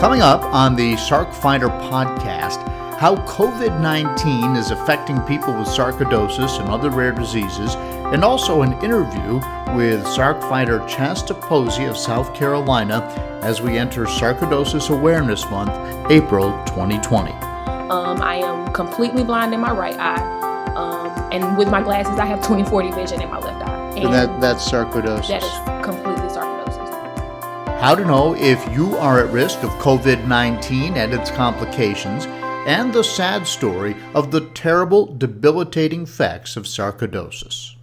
Coming up on the Sarc Fighter podcast, how COVID 19 is affecting people with sarcoidosis and other rare diseases, and also an interview with Sarc Fighter Chasta Posey of South Carolina as we enter Sarcoidosis Awareness Month, April 2020. Um, I am completely blind in my right eye, um, and with my glasses, I have 20/40 vision in my left eye. And that, that's sarcoidosis. that is sarcoidosis. How to know if you are at risk of COVID 19 and its complications, and the sad story of the terrible, debilitating effects of sarcoidosis.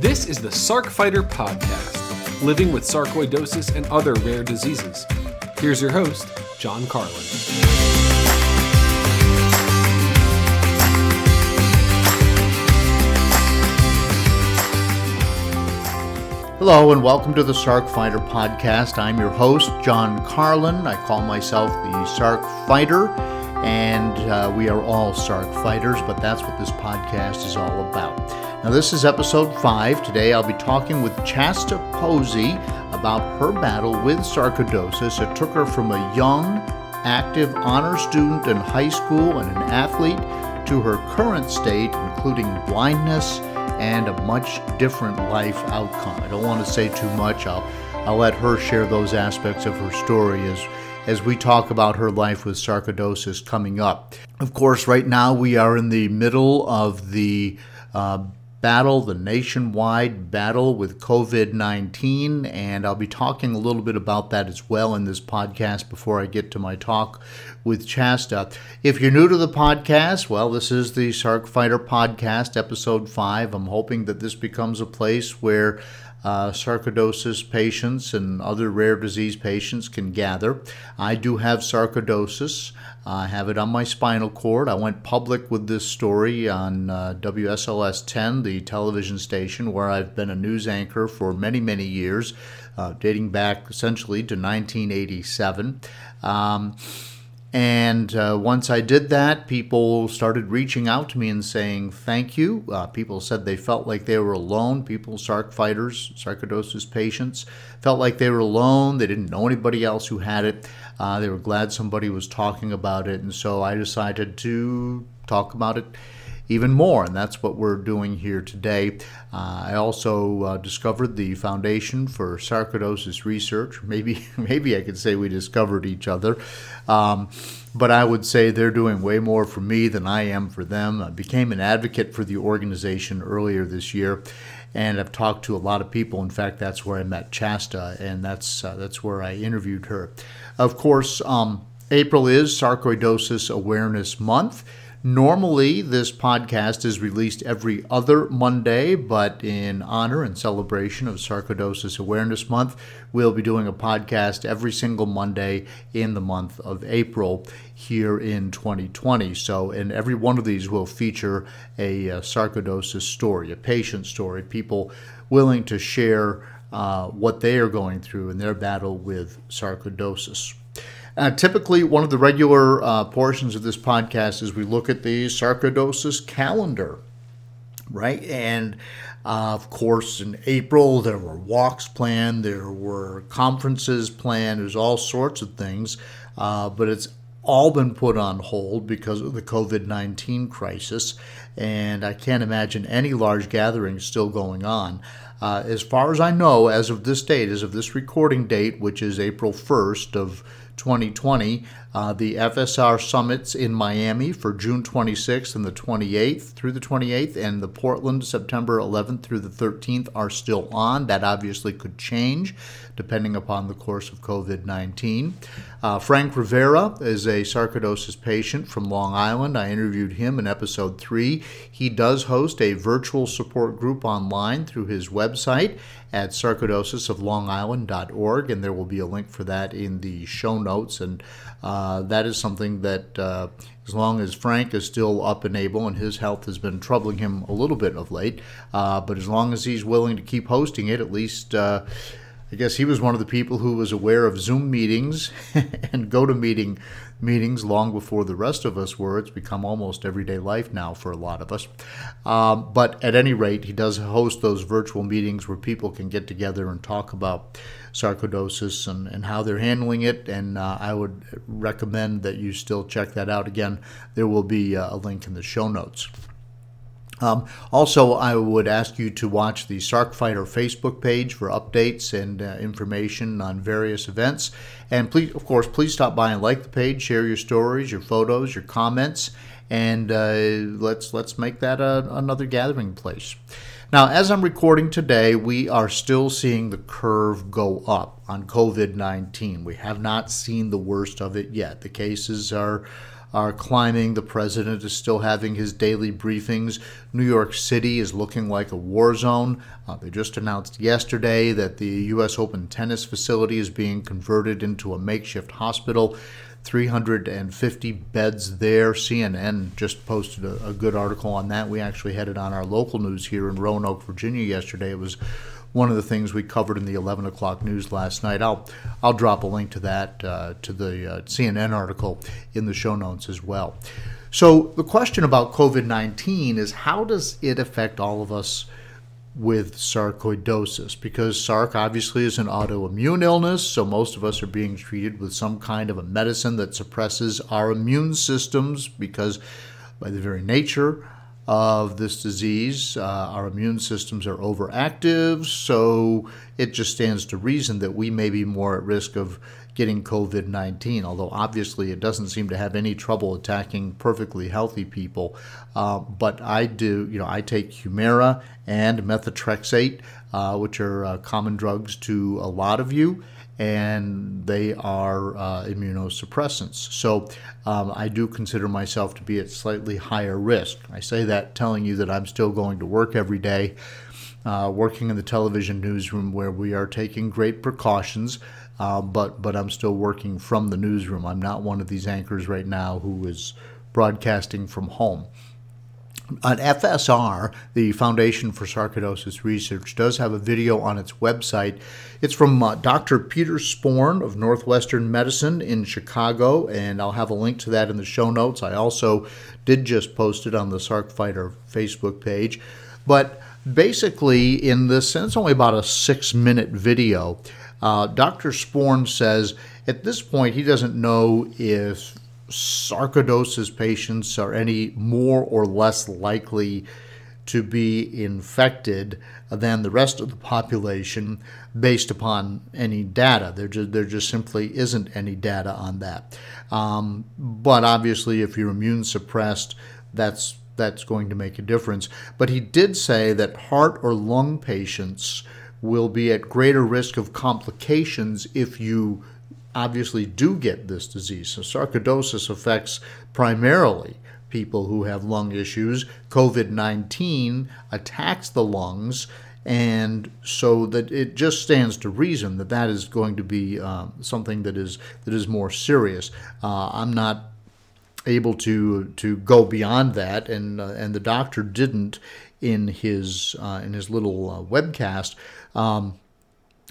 This is the Sarc Fighter Podcast, living with sarcoidosis and other rare diseases. Here's your host, John Carlin. Hello, and welcome to the Sarc Fighter Podcast. I'm your host, John Carlin. I call myself the Sarc Fighter, and uh, we are all Sarc Fighters, but that's what this podcast is all about. Now, this is episode five. Today, I'll be talking with Chasta Posey about her battle with sarcoidosis. It took her from a young, active honor student in high school and an athlete to her current state, including blindness and a much different life outcome. I don't want to say too much. I'll I'll let her share those aspects of her story as as we talk about her life with sarcoidosis coming up. Of course, right now we are in the middle of the uh, battle, the nationwide battle with COVID 19, and I'll be talking a little bit about that as well in this podcast before I get to my talk with Chasta. If you're new to the podcast, well, this is the Sarc Fighter Podcast, episode 5. I'm hoping that this becomes a place where uh, sarcoidosis patients and other rare disease patients can gather. I do have sarcoidosis. I have it on my spinal cord. I went public with this story on uh, WSLS 10, the television station, where I've been a news anchor for many, many years, uh, dating back essentially to 1987. Um, and uh, once I did that, people started reaching out to me and saying thank you. Uh, people said they felt like they were alone. People, sarc fighters, sarcoidosis patients, felt like they were alone. They didn't know anybody else who had it. Uh, they were glad somebody was talking about it. And so I decided to talk about it even more, and that's what we're doing here today. Uh, I also uh, discovered the Foundation for Sarcoidosis Research. Maybe, maybe I could say we discovered each other, um, but I would say they're doing way more for me than I am for them. I became an advocate for the organization earlier this year, and I've talked to a lot of people. In fact, that's where I met Chasta, and that's uh, that's where I interviewed her. Of course, um, April is Sarcoidosis Awareness Month. Normally, this podcast is released every other Monday, but in honor and celebration of Sarcoidosis Awareness Month, we'll be doing a podcast every single Monday in the month of April here in 2020. So, and every one of these will feature a, uh sarcoidosis story, a patient story, people willing to share uh, what they are going through in their battle with sarcoidosis. Uh, typically, one of the regular uh, portions of this podcast is we look at the sarcoidosis calendar, right? And uh, of course, in April, there were walks planned, there were conferences planned, there's all sorts of things, uh, but it's all been put on hold because of the COVID 19 crisis. And I can't imagine any large gatherings still going on. Uh, as far as I know, as of this date, as of this recording date, which is April 1st of 2020, uh, the FSR summits in Miami for June 26th and the 28th through the 28th, and the Portland September 11th through the 13th are still on. That obviously could change depending upon the course of COVID 19. Uh, Frank Rivera is a sarcoidosis patient from Long Island. I interviewed him in episode three. He does host a virtual support group online through his website at sarcoidosisoflongisland.org, and there will be a link for that in the show notes. And uh, that is something that, uh, as long as Frank is still up and able, and his health has been troubling him a little bit of late, uh, but as long as he's willing to keep hosting it, at least uh, I guess he was one of the people who was aware of Zoom meetings and GoToMeeting meetings long before the rest of us were. It's become almost everyday life now for a lot of us. Um, but at any rate, he does host those virtual meetings where people can get together and talk about sarcoidosis and, and how they're handling it. And uh, I would recommend that you still check that out. Again, there will be uh, a link in the show notes. Um, also, I would ask you to watch the Sarc Fighter Facebook page for updates and uh, information on various events. And please, of course, please stop by and like the page, share your stories, your photos, your comments, and uh, let's let's make that a, another gathering place. Now, as I'm recording today, we are still seeing the curve go up on COVID 19. We have not seen the worst of it yet. The cases are are climbing. The president is still having his daily briefings. New York City is looking like a war zone. Uh, they just announced yesterday that the U.S. Open tennis facility is being converted into a makeshift hospital. 350 beds there. CNN just posted a, a good article on that. We actually had it on our local news here in Roanoke, Virginia yesterday. It was one of the things we covered in the 11 o'clock news last night. I'll I'll drop a link to that uh, to the uh, CNN article in the show notes as well. So the question about COVID-19 is how does it affect all of us with sarcoidosis? Because sarc obviously is an autoimmune illness, so most of us are being treated with some kind of a medicine that suppresses our immune systems because by the very nature of this disease. Uh, our immune systems are overactive, so it just stands to reason that we may be more at risk of getting COVID 19, although obviously it doesn't seem to have any trouble attacking perfectly healthy people. Uh, but I do, you know, I take Humira and methotrexate, uh, which are uh, common drugs to a lot of you and they are uh, immunosuppressants. So um, I do consider myself to be at slightly higher risk. I say that telling you that I'm still going to work every day, uh, working in the television newsroom where we are taking great precautions. Uh, but but I'm still working from the newsroom. I'm not one of these anchors right now who is broadcasting from home. On FSR, the Foundation for Sarcoidosis Research does have a video on its website. It's from uh, Dr. Peter Sporn of Northwestern Medicine in Chicago, and I'll have a link to that in the show notes. I also did just post it on the Sarc Fighter Facebook page. But basically, in this, and it's only about a six minute video, uh, Dr. Sporn says at this point he doesn't know if sarcoidosis patients are any more or less likely to be infected than the rest of the population based upon any data. There just, there just simply isn't any data on that. Um, but obviously, if you're immune suppressed, that's that's going to make a difference. But he did say that heart or lung patients will be at greater risk of complications if you obviously do get this disease. So sarcoidosis affects primarily people who have lung issues. COVID 19 attacks the lungs, and so that it just stands to reason that that is going to be uh, something that is that is more serious. Uh, I'm not able to to go beyond that, and uh, and the doctor didn't in his uh, in his little uh, webcast. Um,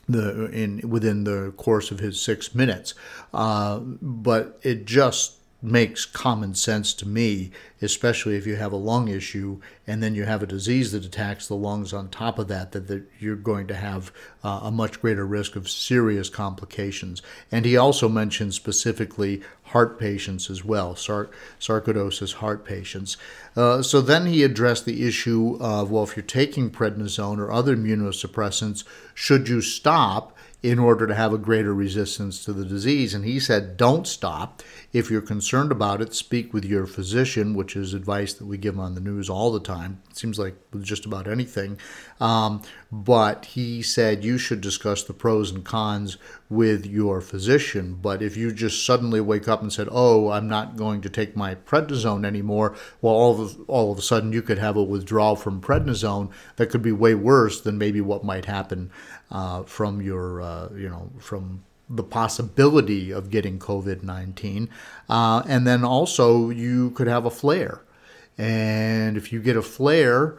the in within the course of his six minutes. Uh, but it just makes common sense to me, especially if you have a lung issue and then you have a disease that attacks the lungs on top of that, that, that you're going to have uh, a much greater risk of serious complications. And he also mentioned specifically heart patients as well, sar- sarcoidosis heart patients. Uh, so then he addressed the issue of well, if you're taking prednisone or other immunosuppressants, should you stop? In order to have a greater resistance to the disease. And he said, don't stop. If you're concerned about it, speak with your physician, which is advice that we give on the news all the time. It seems like with just about anything. Um, but he said you should discuss the pros and cons with your physician. But if you just suddenly wake up and said, "Oh, I'm not going to take my prednisone anymore," well, all of all of a sudden you could have a withdrawal from prednisone that could be way worse than maybe what might happen uh, from your, uh, you know, from the possibility of getting COVID 19. Uh, and then also, you could have a flare. And if you get a flare,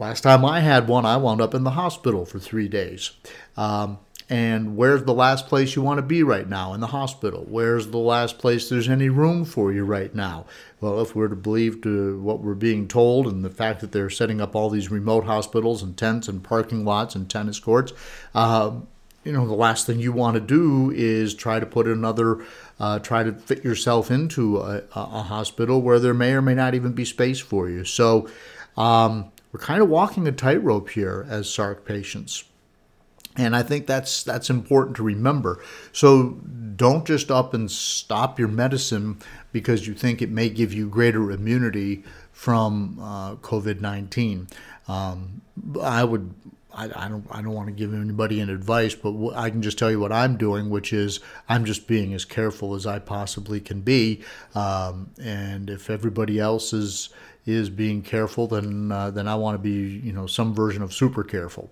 last time I had one, I wound up in the hospital for three days. Um, And where's the last place you want to be right now? In the hospital. Where's the last place there's any room for you right now? Well, if we're to believe to what we're being told and the fact that they're setting up all these remote hospitals and tents and parking lots and tennis courts, uh, you know, the last thing you want to do is try to put another, uh, try to fit yourself into a, a, hospital where there may or may not even be space for you. So um, we're kind of walking a tightrope here as SARC patients. And I think that's that's important to remember. So don't just up and stop your medicine because you think it may give you greater immunity from uh, COVID nineteen. Um, I would. I, I, don't. I don't want to give anybody an advice, but I can just tell you what I'm doing, which is I'm just being as careful as I possibly can be. Um, and if everybody else is is being careful, then uh, then I want to be you know some version of super careful.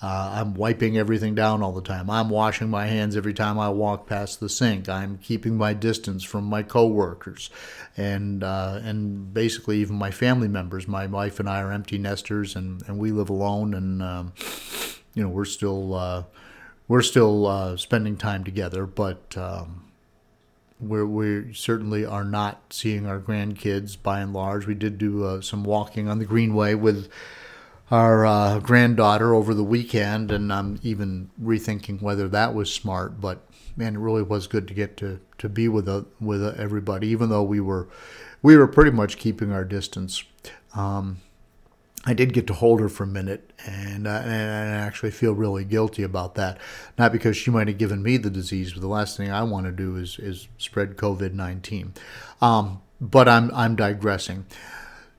Uh, I'm wiping everything down all the time. I'm washing my hands every time I walk past the sink. I'm keeping my distance from my coworkers, and uh, and basically even my family members. My wife and I are empty nesters, and, and we live alone, and um, you know we're still uh, we're still uh, spending time together, but. Um, we we certainly are not seeing our grandkids by and large. We did do uh, some walking on the Greenway with our uh, granddaughter over the weekend, and I'm even rethinking whether that was smart. But man, it really was good to get to, to be with a, uh, with everybody, even though we were we were pretty much keeping our distance. Um, I did get to hold her for a minute, and, uh, and I actually feel really guilty about that. Not because she might have given me the disease, but the last thing I want to do is is spread COVID nineteen. Um, but I'm I'm digressing.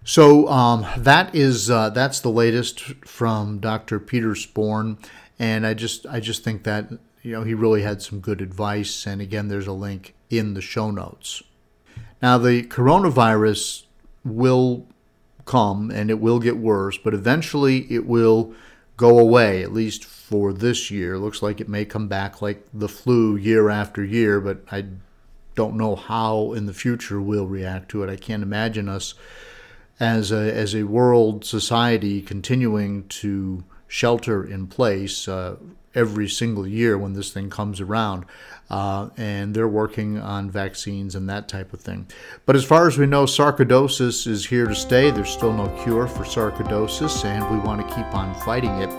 So um, that is uh, that's the latest from Dr. Peter Sporn, and I just I just think that you know he really had some good advice. And again, there's a link in the show notes. Now the coronavirus will come and it will get worse, but eventually it will go away, at least for this year. Looks like it may come back like the flu year after year, but I don't know how in the future we'll react to it. I can't imagine us as a, as a world society continuing to shelter in place uh, every single year when this thing comes around. Uh, and they're working on vaccines and that type of thing. But as far as we know, sarcoidosis is here to stay. There's still no cure for sarcoidosis, and we want to keep on fighting it.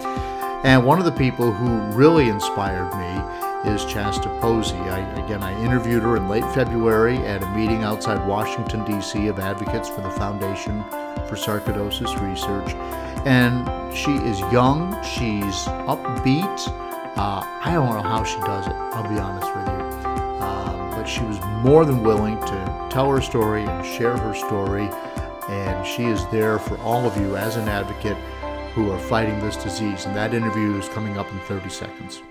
And one of the people who really inspired me is Chasta Posey. I, again, I interviewed her in late February at a meeting outside Washington, D.C. of advocates for the Foundation for Sarcoidosis Research. And she is young, she's upbeat. Uh, I don't know how she does it, I'll be honest with you. Um, but she was more than willing to tell her story and share her story. And she is there for all of you as an advocate who are fighting this disease. And that interview is coming up in 30 seconds.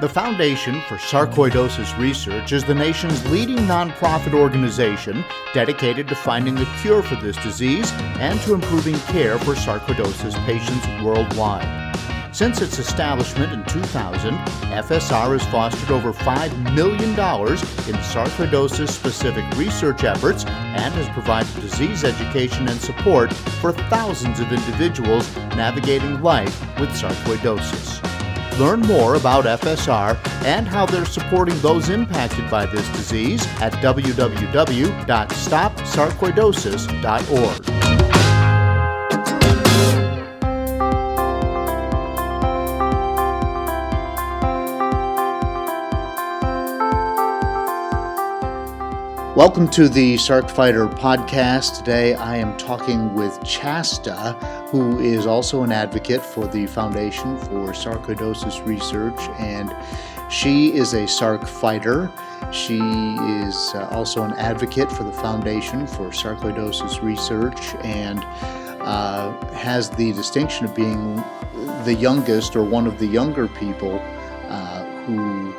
The Foundation for Sarcoidosis Research is the nation's leading nonprofit organization dedicated to finding a cure for this disease and to improving care for sarcoidosis patients worldwide. Since its establishment in 2000, FSR has fostered over $5 million in sarcoidosis specific research efforts and has provided disease education and support for thousands of individuals navigating life with sarcoidosis. Learn more about FSR and how they're supporting those impacted by this disease at www.stopsarcoidosis.org. Welcome to the Sarc Fighter podcast. Today I am talking with Chasta, who is also an advocate for the Foundation for Sarcoidosis Research, and she is a Sarc fighter. She is uh, also an advocate for the Foundation for Sarcoidosis Research and uh, has the distinction of being the youngest or one of the younger people uh, who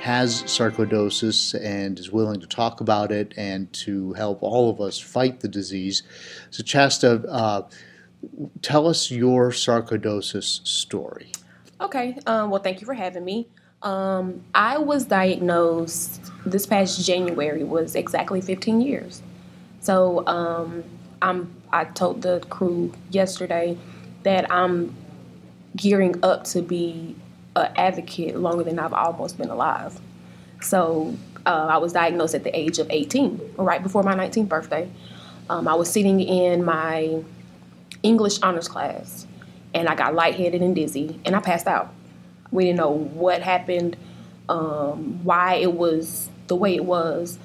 has sarcoidosis and is willing to talk about it and to help all of us fight the disease. So, Chasta, uh, tell us your sarcoidosis story. Okay. Um, well, thank you for having me. Um, I was diagnosed this past January was exactly 15 years. So um, I'm. I told the crew yesterday that I'm gearing up to be an advocate longer than I've almost been alive. So uh, I was diagnosed at the age of 18, right before my 19th birthday. Um, I was sitting in my English honors class, and I got lightheaded and dizzy, and I passed out. We didn't know what happened, um, why it was the way it was.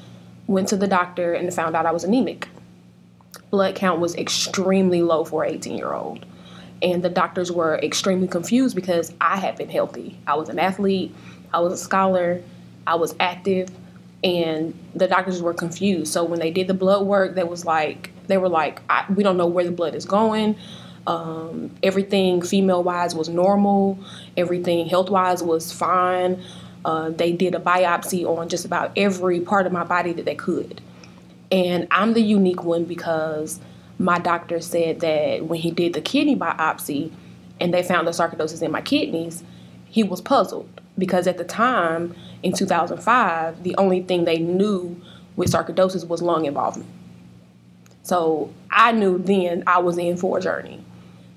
Went to the doctor and found out I was anemic. Blood count was extremely low for an 18 year old. And the doctors were extremely confused because I had been healthy. I was an athlete, I was a scholar, I was active, and the doctors were confused. So when they did the blood work, they was like, they were like, we don't know where the blood is going. Um, everything female wise was normal. Everything health wise was fine. Uh, they did a biopsy on just about every part of my body that they could. And I'm the unique one because my doctor said that when he did the kidney biopsy and they found the sarcoidosis in my kidneys, he was puzzled because at the time in 2005, the only thing they knew with sarcoidosis was lung involvement. So I knew then I was in for a journey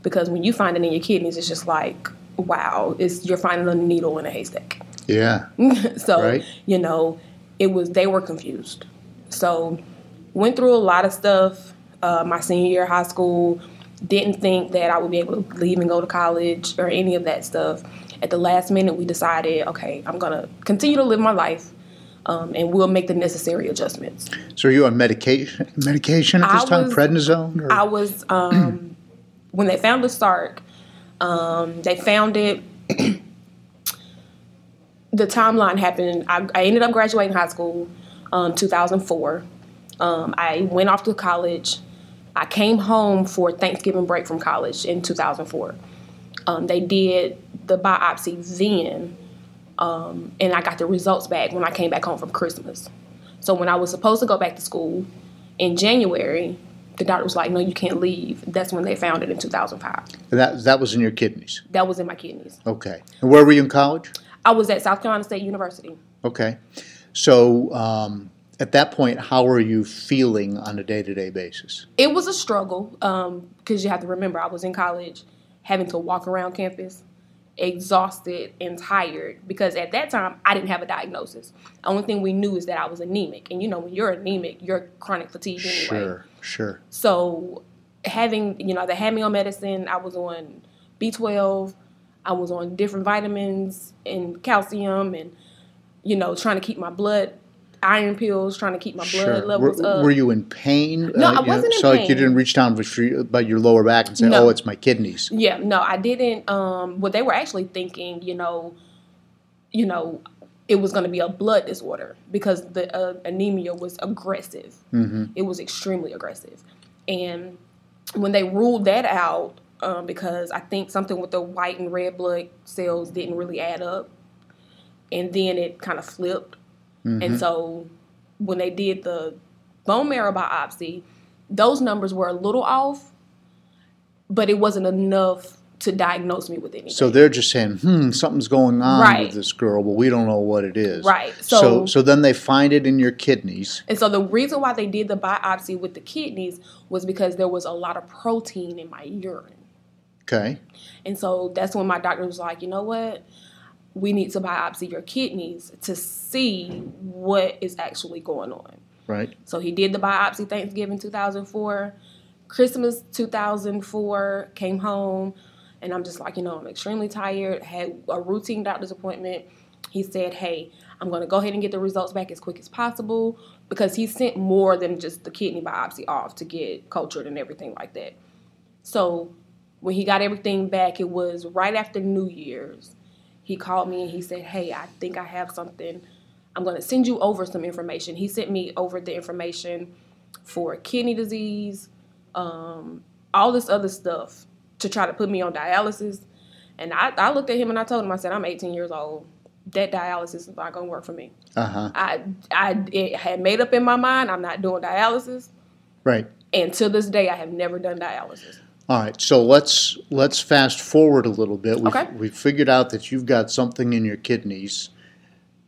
because when you find it in your kidneys, it's just like, wow, it's you're finding a needle in a haystack. Yeah. so right. you know, it was they were confused. So went through a lot of stuff. Uh, my senior year of high school, didn't think that I would be able to leave and go to college or any of that stuff. At the last minute, we decided, okay, I'm gonna continue to live my life, um, and we'll make the necessary adjustments. So, are you on medication? Medication at this I time, was, prednisone? Or? I was. Um, when they found the Sarc, um, they found it. the timeline happened. I, I, ended up graduating high school, um, 2004. Um, I went off to college. I came home for Thanksgiving break from college in 2004. Um, they did the biopsy then, um, and I got the results back when I came back home from Christmas. So when I was supposed to go back to school in January, the doctor was like, "No, you can't leave." That's when they found it in 2005. And that that was in your kidneys. That was in my kidneys. Okay. And where were you in college? I was at South Carolina State University. Okay. So um, at that point, how are you feeling on a day to day basis? It was a struggle because um, you have to remember I was in college, having to walk around campus, exhausted and tired because at that time I didn't have a diagnosis. The only thing we knew is that I was anemic, and you know when you're anemic, you're chronic fatigue anyway. Sure, sure. So having you know they had me on medicine. I was on B12. I was on different vitamins and calcium, and you know trying to keep my blood iron pills, trying to keep my blood sure. levels were, up. Were you in pain? No, uh, I wasn't know, in so pain. So like you didn't reach down about your lower back and say, no. "Oh, it's my kidneys." Yeah, no, I didn't. Um, well, they were actually thinking, you know, you know, it was going to be a blood disorder because the uh, anemia was aggressive. Mm-hmm. It was extremely aggressive, and when they ruled that out, um, because I think something with the white and red blood cells didn't really add up, and then it kind of flipped Mm-hmm. And so when they did the bone marrow biopsy, those numbers were a little off, but it wasn't enough to diagnose me with anything. So they're just saying, hmm, something's going on right. with this girl, but we don't know what it is. Right. So, so, so then they find it in your kidneys. And so the reason why they did the biopsy with the kidneys was because there was a lot of protein in my urine. Okay. And so that's when my doctor was like, you know what? We need to biopsy your kidneys to see what is actually going on. Right. So he did the biopsy Thanksgiving 2004. Christmas 2004 came home and I'm just like, you know, I'm extremely tired. Had a routine doctor's appointment. He said, "Hey, I'm going to go ahead and get the results back as quick as possible because he sent more than just the kidney biopsy off to get cultured and everything like that." So, when he got everything back, it was right after New Year's he called me and he said, Hey, I think I have something. I'm going to send you over some information. He sent me over the information for kidney disease, um, all this other stuff to try to put me on dialysis. And I, I looked at him and I told him, I said, I'm 18 years old. That dialysis is not going to work for me. Uh-huh. I, I had made up in my mind, I'm not doing dialysis. Right. And to this day, I have never done dialysis. All right, so let's let's fast forward a little bit. We've, okay. we figured out that you've got something in your kidneys.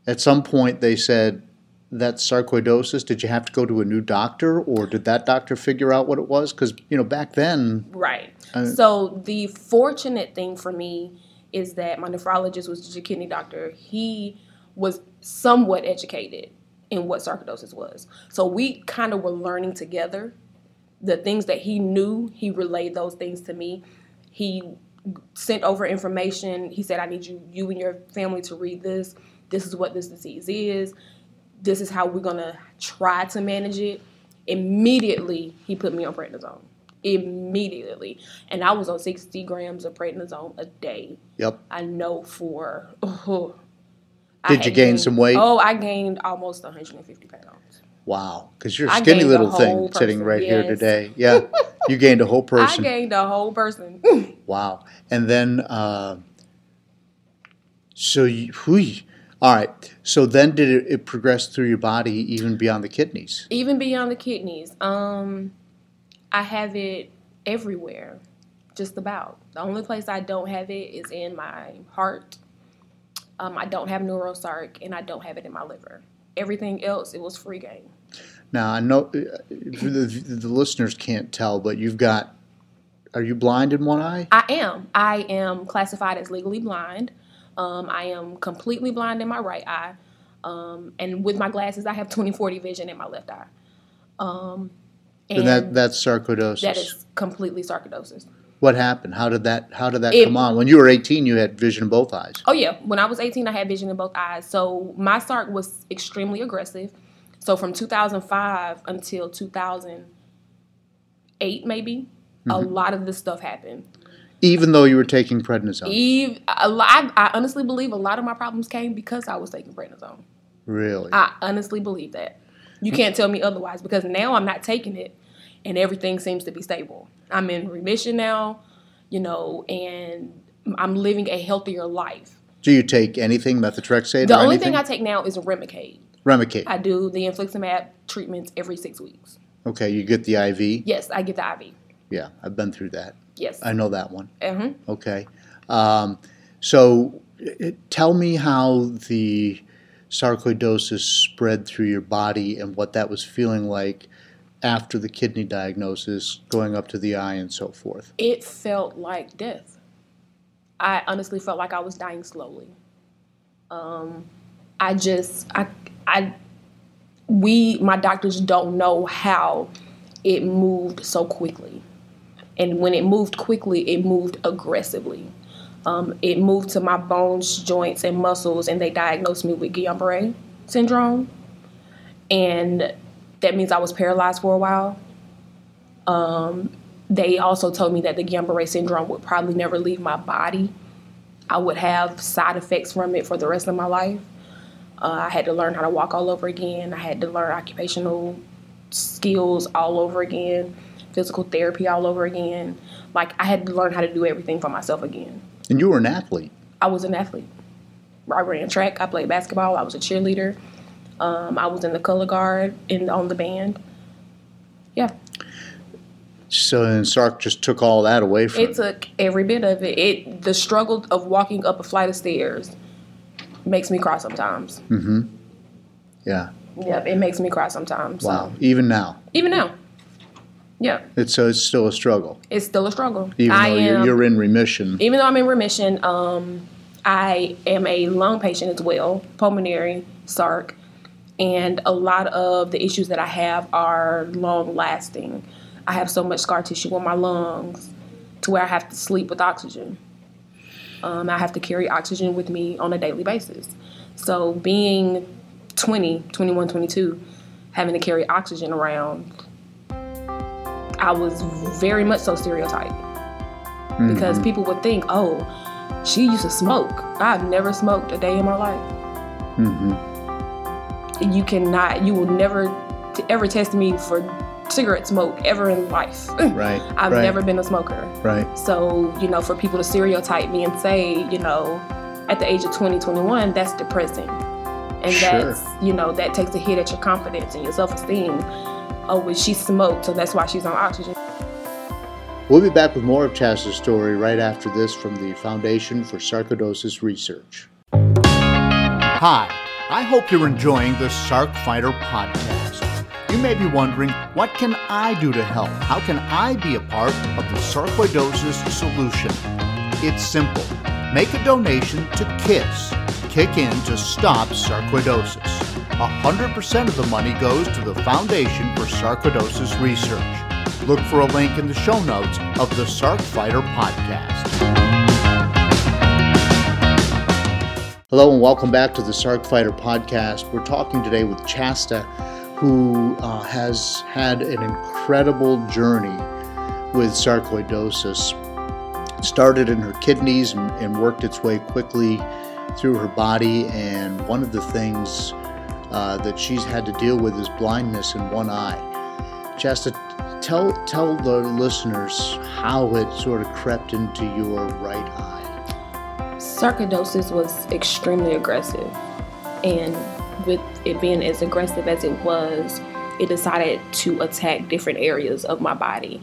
At some point, they said that's sarcoidosis. Did you have to go to a new doctor, or did that doctor figure out what it was? Because you know back then, right. Uh, so the fortunate thing for me is that my nephrologist was just a kidney doctor. He was somewhat educated in what sarcoidosis was. So we kind of were learning together. The things that he knew, he relayed those things to me. He sent over information. He said, I need you, you and your family to read this. This is what this disease is. This is how we're gonna try to manage it. Immediately, he put me on prednisone. Immediately. And I was on 60 grams of prednisone a day. Yep. I know for. Oh, I Did you had gain gained- some weight? Oh, I gained almost 150 pounds. Wow. Because you're a I skinny little thing sitting person, right here today. Yeah. you gained a whole person. I gained a whole person. Wow. And then, uh, so you, whew. all right. So then did it, it progress through your body even beyond the kidneys? Even beyond the kidneys. Um, I have it everywhere, just about. The only place I don't have it is in my heart. Um, I don't have neurosarc, and I don't have it in my liver. Everything else, it was free game. Now, I know uh, the, the listeners can't tell, but you've got, are you blind in one eye? I am. I am classified as legally blind. Um, I am completely blind in my right eye. Um, and with my glasses, I have 20 40 vision in my left eye. Um, and And that, that's sarcoidosis. that is completely sarcoidosis. What happened? How did that, how did that It- come on? When you were 18, you had vision in both eyes. Oh, yeah. When I was 18, I had vision in both eyes. So my sarc was extremely aggressive. So from 2005 until 2008, maybe, a Mm-hmm. lot of this stuff happened. Even though you were taking prednisone. Eve, a lot, I, I honestly believe a lot of my problems came because I was taking prednisone. really? I honestly believe that. You can't tell me otherwise because now I'm not taking it and everything seems to be stable. I'm in remission now, you know, and I'm living a healthier life. Do you take anything, methotrexate The or only anything? thing I take now is Remicade. Remicade. I do the infliximab treatments every six weeks. okay, you get the IV? Yes, I get the IV. Yeah, I've been through that. Yes. I know that one. uh Okay. Um, so uh, tell me how the sarcoidosis spread through your body and what that was feeling like after the kidney diagnosis, going up to the eye and so forth. It felt like death. I honestly felt like I was dying slowly. Um, I just, I, I, we, my doctors don't know how it moved so quickly. And when it moved quickly, it moved aggressively. Um, it moved to my bones, joints, and muscles, and they diagnosed me with Guillain-Barré syndrome. And that means I was paralyzed for a while. Um, they also told me that the Guillain-Barré syndrome would probably never leave my body. I would have side effects from it for the rest of my life. Uh, I had to learn how to walk all over again. I had to learn occupational skills all over again, physical therapy all over again. Like I had to learn how to do everything for myself again. And you were an athlete. I was an athlete. I ran track. I played basketball. I was a cheerleader. Um, I was in the color guard and on the band. Yeah, So and Sarc just took all that away from it took every bit of it. It the struggle of walking up a flight of stairs makes me cry sometimes. Mm-hmm. Yeah. Yep, it makes me cry sometimes. So, Wow. Even now. even now. Yeah, It's so it's still a struggle. it's still a struggle. Even I though am, you're, you're in remission. even though I'm in remission, um, I am a lung patient as well, pulmonary SARC, and a lot of the issues that I have are long lasting. I have so much scar tissue on my lungs to where I have to sleep with oxygen. Um, I have to carry oxygen with me on a daily basis. So being 20, 21, 22, having to carry oxygen around, I was very much so stereotyped because people would think, oh, she used to smoke. I've never smoked a day in my life. hmm You cannot, you will never t- ever test me for cigarette smoke ever in life. Right. I've right, never been a smoker. Right. So, you know, for people to stereotype me and say, you know, at the age of 20, 21, that's depressing. And Sure. that's, you know, that takes a hit at your confidence and your self esteem. Oh, well, she smoked, so that's why she's on oxygen. We'll be back with more of Chaz's story right after this from the Foundation for Sarcoidosis Research. Hi, I hope you're enjoying the Sarc Fighter podcast. You may be wondering, what can I do to help? How can I be a part of the sarcoidosis solution? It's simple. make a donation to KISS, Kick In to Stop Sarcoidosis. 100% of the money goes to the Foundation for Sarcoidosis Research. Look for a link in the show notes of the Sarc Fighter podcast. Hello and welcome back to the Sarc Fighter podcast. We're talking today with Chasta, who uh, has had an incredible journey with sarcoidosis. It started in her kidneys and, and, worked its way quickly through her body. And one of the things uh, that she's had to deal with is blindness in one eye. Chasta, tell tell the listeners how it sort of crept into your right eye sarcoidosis was extremely aggressive. And with it being as aggressive as it was, it decided to attack different areas of my body.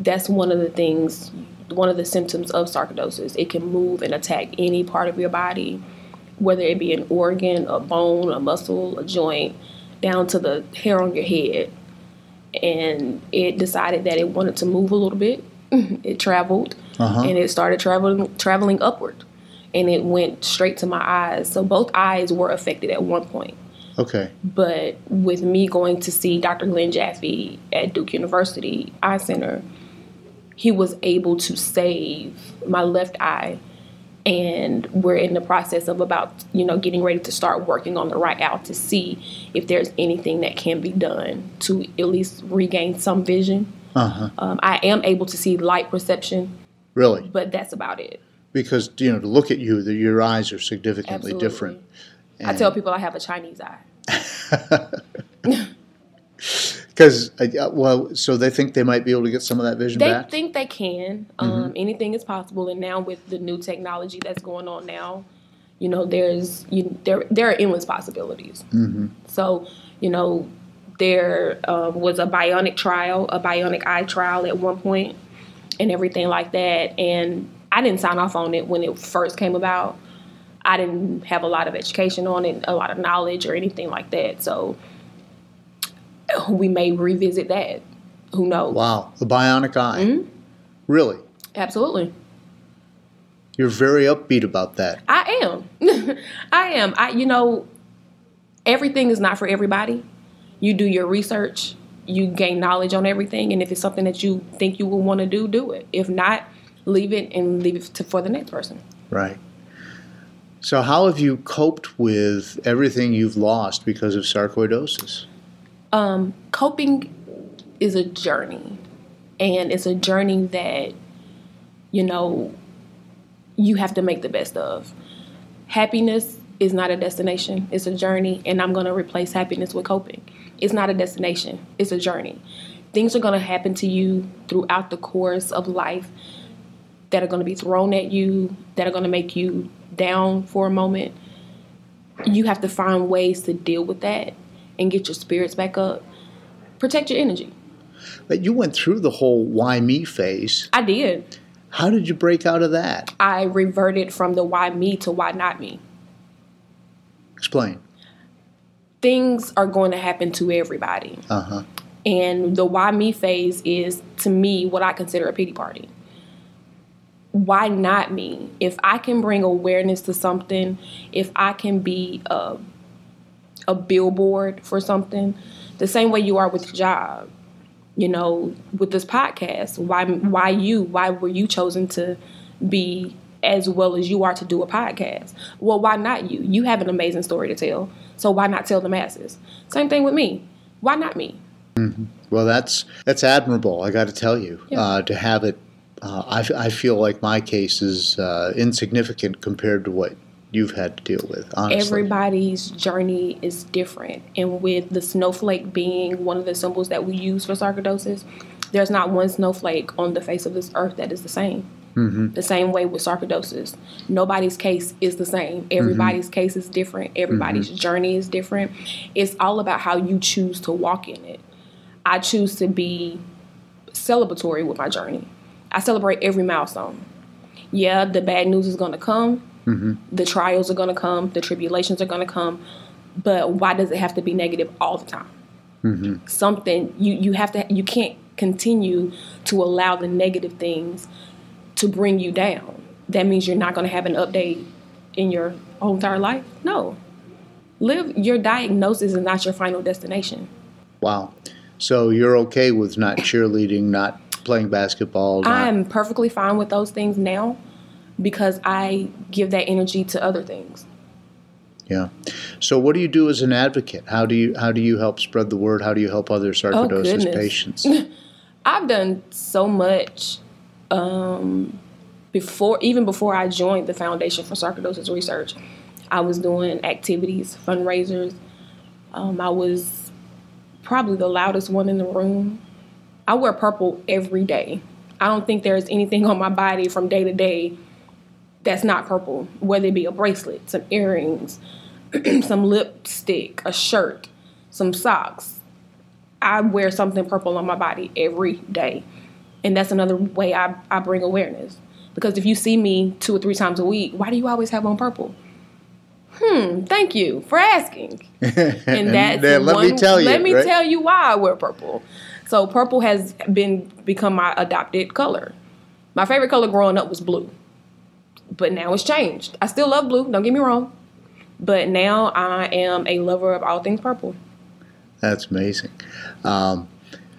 That's one of the things, one of the symptoms of sarcoidosis. It can move and attack any part of your body, whether it be an organ, a bone, a muscle, a joint, down to the hair on your head. And it decided that it wanted to move a little bit. it traveled uh-huh. and it started traveling traveling upward and it went straight to my eyes. So both eyes were affected at one point. Okay. But with me going to see Dr. Glenn Jaffe at Duke University Eye Center, he was able to save my left eye. And we're in the process of about, you know, getting ready to start working on the right eye to see if there's anything that can be done to at least regain some vision. Uh-huh. Um, I am able to see light perception. Really? But that's about it because you know to look at you, the, your eyes are significantly Absolutely. different. And I tell people I have a Chinese eye. Because uh, well, so they think they might be able to get some of that vision they back. They think they can. Um, mm-hmm. Anything is possible, and now with the new technology that's going on now, you know, there's you there there are endless possibilities. Mm-hmm. So you know, there um, was a bionic trial, a bionic eye trial at one point, and everything like that, and I didn't sign off on it when it first came about. I didn't have a lot of education on it, a lot of knowledge or anything like that. So we may revisit that. Who knows? Wow, the bionic eye. Mm-hmm. Really? Absolutely. You're very upbeat about that. I am. I am. I you know, everything is not for everybody. You do your research, you gain knowledge on everything, and if it's something that you think you will want to do, do it. If not, leave it and leave it to, for the next person. Right. So, how have you coped with everything you've lost because of sarcoidosis? Um, coping is a journey, and it's a journey that you know you have to make the best of. Happiness is not a destination; it's a journey, and I'm going to replace happiness with coping. It's not a destination; it's a journey. Things are going to happen to you throughout the course of life that are going to be thrown at you, that are going to make you down for a moment. You have to find ways to deal with that and get your spirits back up. Protect your energy. But you went through the whole why me phase. I did. How did you break out of that? I reverted from the why me to why not me. Explain. Things are going to happen to everybody. Uh huh. And the why me phase is, to me, what I consider a pity party why not me? If I can bring awareness to something, if I can be a, a billboard for something, the same way you are with your job, you know, with this podcast, why why you? Why were you chosen to be as well as you are to do a podcast? Well, why not you? You have an amazing story to tell, so why not tell the masses? Same thing with me. Why not me? Mm-hmm. Well, that's that's admirable. I got to tell you, yeah. uh, to have it uh, I, I, feel like my case is uh, insignificant compared to what you've had to deal with. Honestly, everybody's journey is different, and with the snowflake being one of the symbols that we use for sarcoidosis, there's not one snowflake on the face of this earth that is the same. Mm-hmm. The same way with sarcoidosis, nobody's case is the same. Everybody's mm-hmm. case is different. Everybody's mm-hmm. journey is different. It's all about how you choose to walk in it. I choose to be celebratory with my journey. I celebrate every milestone. Yeah, the bad news is going to come. Mm-hmm. The trials are going to come. The tribulations are going to come. But why does it have to be negative all the time? Mm-hmm. Something you you have to you can't continue to allow the negative things to bring you down. that means you're not going to have an update in your whole entire life. No. Live your diagnosis is not your final destination. Wow. So you're okay with not cheerleading, not playing basketball? Not... I'm perfectly fine with those things now because I give that energy to other things. Yeah. So what do you do as an advocate? How do you how do you help spread the word? How do you help other sarcoidosis oh, patients? I've done so much um, before even before I joined the Foundation for Sarcoidosis Research. I was doing activities, fundraisers. Um, I was probably the loudest one in the room. I wear purple every day. I don't think there's anything on my body from day to day that's not purple, whether it be a bracelet, some earrings, some lipstick, a shirt, some socks. I wear something purple on my body every day. And that's another way I, I bring awareness. Because if you see me two or three times a week, why do you always have on purple? Hmm, thank you for asking. And that's let one, me tell you. Let me right? tell you why I wear purple. So purple has been become my adopted color. My favorite color growing up was blue. But now it's changed. I still love blue, don't get me wrong. But now I am a lover of all things purple. That's amazing. Um,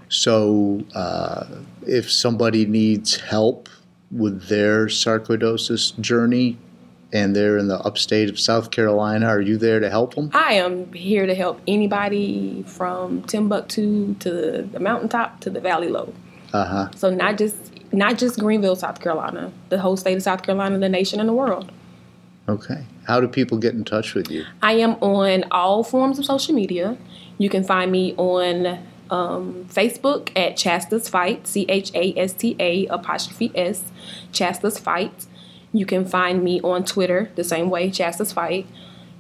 so, uh, if somebody needs help with their sarcoidosis journey, and they're in the upstate of South Carolina. Are you there to help them? I am here to help anybody from Timbuktu to the mountaintop to the valley low. Uh huh. So not just not just Greenville, South Carolina, the whole state of South Carolina, the nation, and the world. Okay. How do people get in touch with you? I am on all forms of social media. You can find me on um, Facebook at Chasta's Fight, C H A S T A apostrophe S, Chasta's Fight. You can find me on Twitter the same way, Chasta's Fight.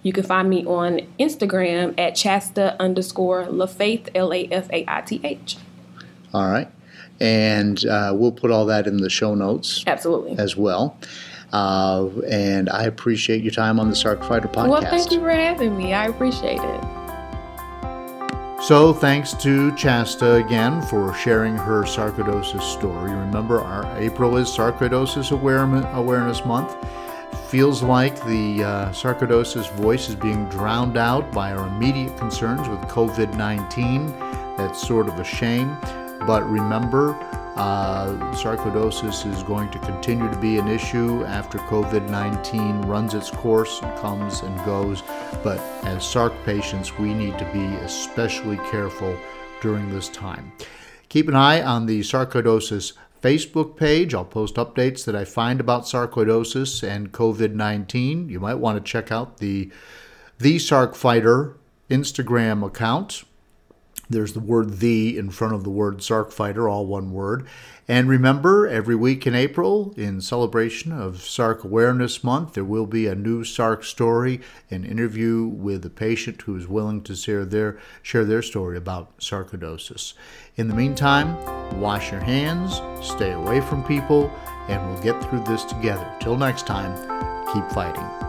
You can find me on Instagram at Chasta underscore LaFaith, L A F A I T H. All right. And uh, we'll put all that in the show notes. Absolutely. As well. Uh, and I appreciate your time on the Sarc Fighter podcast. Well, thank you for having me. I appreciate it. So, thanks to Chasta again for sharing her sarcoidosis story. Remember, our April is Sarcoidosis Awareness Month. Feels like the uh, sarcoidosis voice is being drowned out by our immediate concerns with COVID 19. That's sort of a shame. But remember, uh, sarcoidosis is going to continue to be an issue after COVID 19 runs its course and comes and goes. But as SARC patients, we need to be especially careful during this time. Keep an eye on the sarcoidosis Facebook page. I'll post updates that I find about sarcoidosis and COVID 19. You might want to check out the The Sarc Fighter Instagram account. There's the word the in front of the word Sarc Fighter, all one word. And remember, every week in April, in celebration of Sarc Awareness Month, there will be a new Sarc story, an interview with a patient who is willing to share their, share their story about sarcoidosis. In the meantime, wash your hands, stay away from people, and we'll get through this together. Till next time, keep fighting.